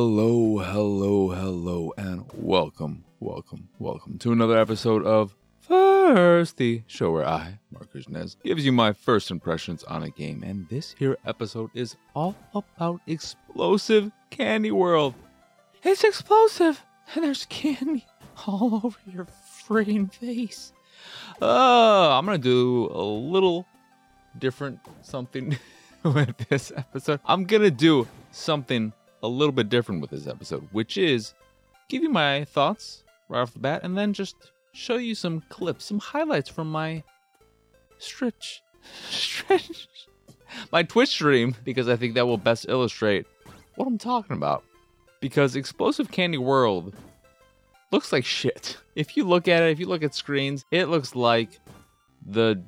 Hello, hello, hello, and welcome, welcome, welcome to another episode of First, the show where I, Marcus Nez, gives you my first impressions on a game. And this here episode is all about Explosive Candy World. It's explosive, and there's candy all over your friggin' face. Uh, I'm gonna do a little different something with this episode. I'm gonna do something a little bit different with this episode, which is give you my thoughts right off the bat and then just show you some clips, some highlights from my stretch, stretch, my Twitch stream, because I think that will best illustrate what I'm talking about. Because Explosive Candy World looks like shit. If you look at it, if you look at screens, it looks like the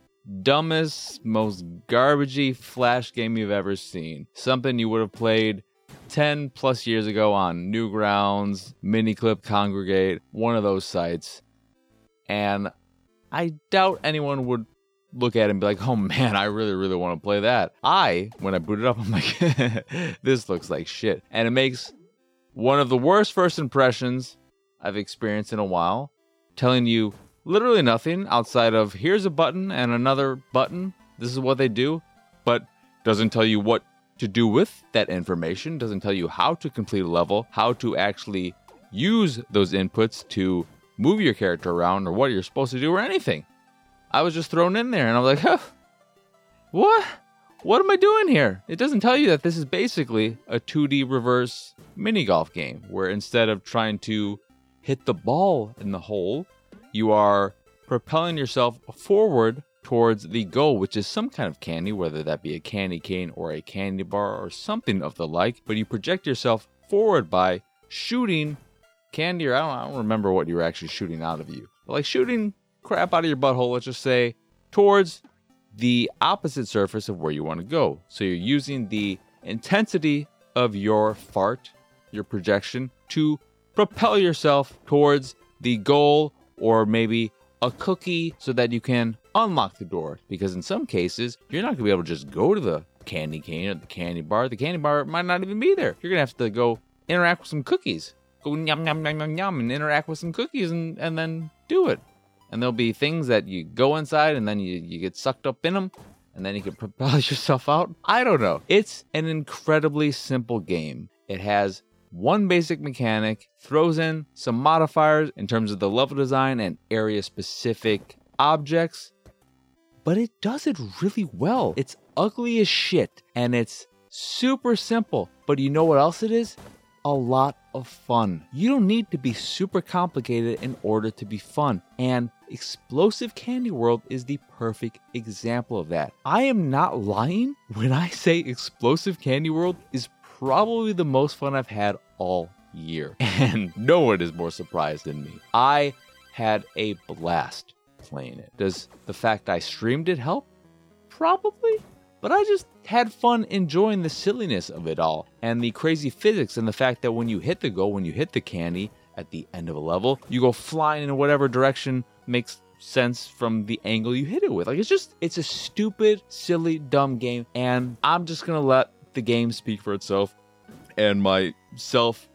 dumbest, most garbagey flash game you've ever seen. Something you would have played 10 plus years ago on Newgrounds, Miniclip, Kongregate, one of those sites. And I doubt anyone would look at it and be like, oh man, I really, really want to play that. I, when I boot it up, I'm like, this looks like shit. And it makes one of the worst first impressions I've experienced in a while, telling you literally nothing outside of here's a button and another button. This is what they do, but doesn't tell you what to do with that information, doesn't tell you how to complete a level, how to actually use those inputs to move your character around or what you're supposed to do or anything. I was just thrown in there and I was like, huh, what? What am I doing here? It doesn't tell you that this is basically a 2D reverse mini golf game where instead of trying to hit the ball in the hole, you are propelling yourself forward towards the goal, which is some kind of candy, whether that be a candy cane or a candy bar or something of the like. But you project yourself forward by shooting candy, or I don't, I don't remember what you were actually shooting out of you, but like shooting crap out of your butthole, let's just say, towards the opposite surface of where you want to go. So you're using the intensity of your fart, your projection, to propel yourself towards the goal or maybe a cookie so that you can unlock the door. Because in some cases, you're not going to be able to just go to the candy cane or the candy bar. The candy bar might not even be there. You're going to have to go interact with some cookies. Go yum, yum, yum, yum, yum, and interact with some cookies and, and then do it. And there'll be things that you go inside and then you, you get sucked up in them and then you can propel yourself out. I don't know. It's an incredibly simple game. It has one basic mechanic, throws in some modifiers in terms of the level design and area specific objects, but it does it really well. It's ugly as shit and it's super simple. But you know what else it is? A lot of fun. You don't need to be super complicated in order to be fun. And Explosive Candy World is the perfect example of that. I am not lying when I say Explosive Candy World is probably the most fun I've had all year. And no one is more surprised than me. I had a blast playing it. Does the fact I streamed it help? Probably. But I just had fun enjoying the silliness of it all and the crazy physics and the fact that when you hit the goal, when you hit the candy at the end of a level, you go flying in whatever direction makes sense from the angle you hit it with. Like it's just it's a stupid, silly, dumb game and I'm just going to let the game speak for itself and myself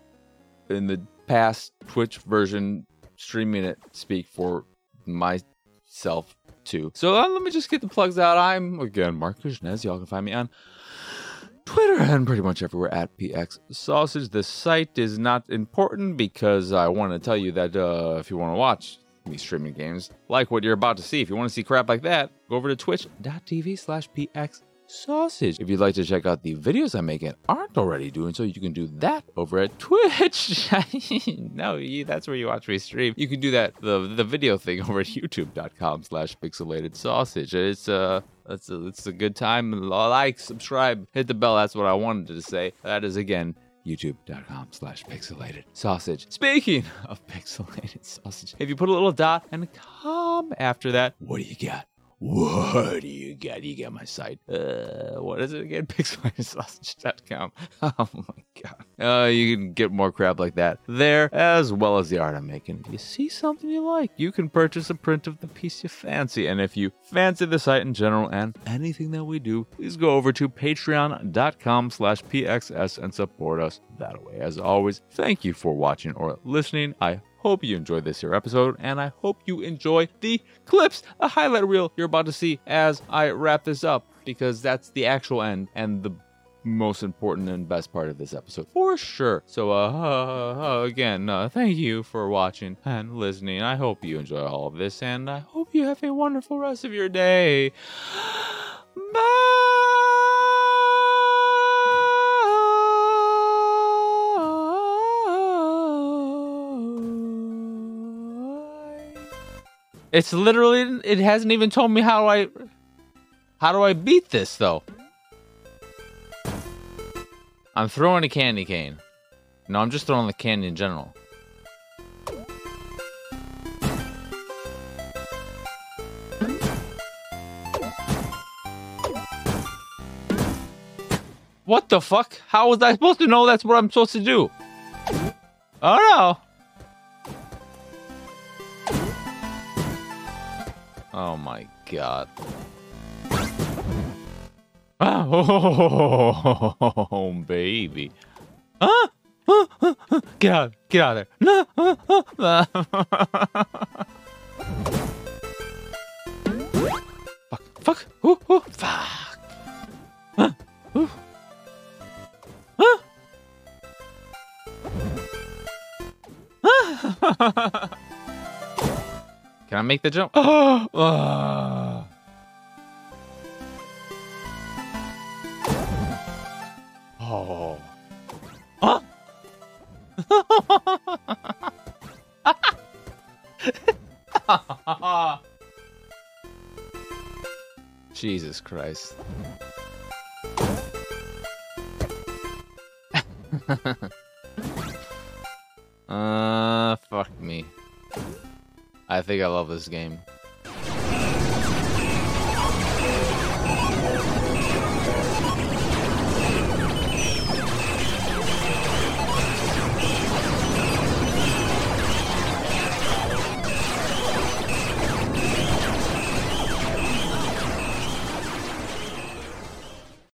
in the past Twitch version streaming it speak for myself too. So uh, let me just get the plugs out. I'm again Mark Kuznez. Y'all can find me on Twitter and pretty much everywhere at PX Sausage. The site is not important because I want to tell you that uh, if you want to watch me streaming games like what you're about to see, if you want to see crap like that, go over to twitch.tv slash PX sausage. If you'd like to check out the videos I'm making aren't already doing so, you can do that over at Twitch. no, that's where you watch me stream. You can do that the the video thing over at youtube.com slash pixelated sausage. It's uh it's a, it's a good time. Like, subscribe, hit the bell. That's what I wanted to say. That is again youtube.com slash pixelated sausage. Speaking of pixelated sausage, if you put a little dot and a com after that, what do you got? What do you got? You got my site. Uh, what is it again? Pixelsausage.com. Oh my god. Uh, you can get more crap like that there, as well as the art I'm making. If you see something you like, you can purchase a print of the piece you fancy. And if you fancy the site in general and anything that we do, please go over to patreon.com slash pxs and support us that way. As always, thank you for watching or listening. I hope you enjoyed this here episode, and I hope you enjoy the clips, the highlight reel you're about to see as I wrap this up, because that's the actual end and the most important and best part of this episode for sure. So, uh, uh, again, uh, thank you for watching and listening. I hope you enjoy all of this, and I hope you have a wonderful rest of your day. Bye. It's literally it hasn't even told me how I how do I beat this though? I'm throwing a candy cane. No, I'm just throwing the candy in general. What the fuck? How was I supposed to know that's what I'm supposed to do? Oh no. Oh my god. Oh, baby. Ah! Get out! Get out of there! No! fuck! Fuck! Ooh, ooh, fuck! Ah, ooh. Ah! Can I make the jump? Oh! oh. Huh? Jesus Christ. uh, fuck me. I think I love this game.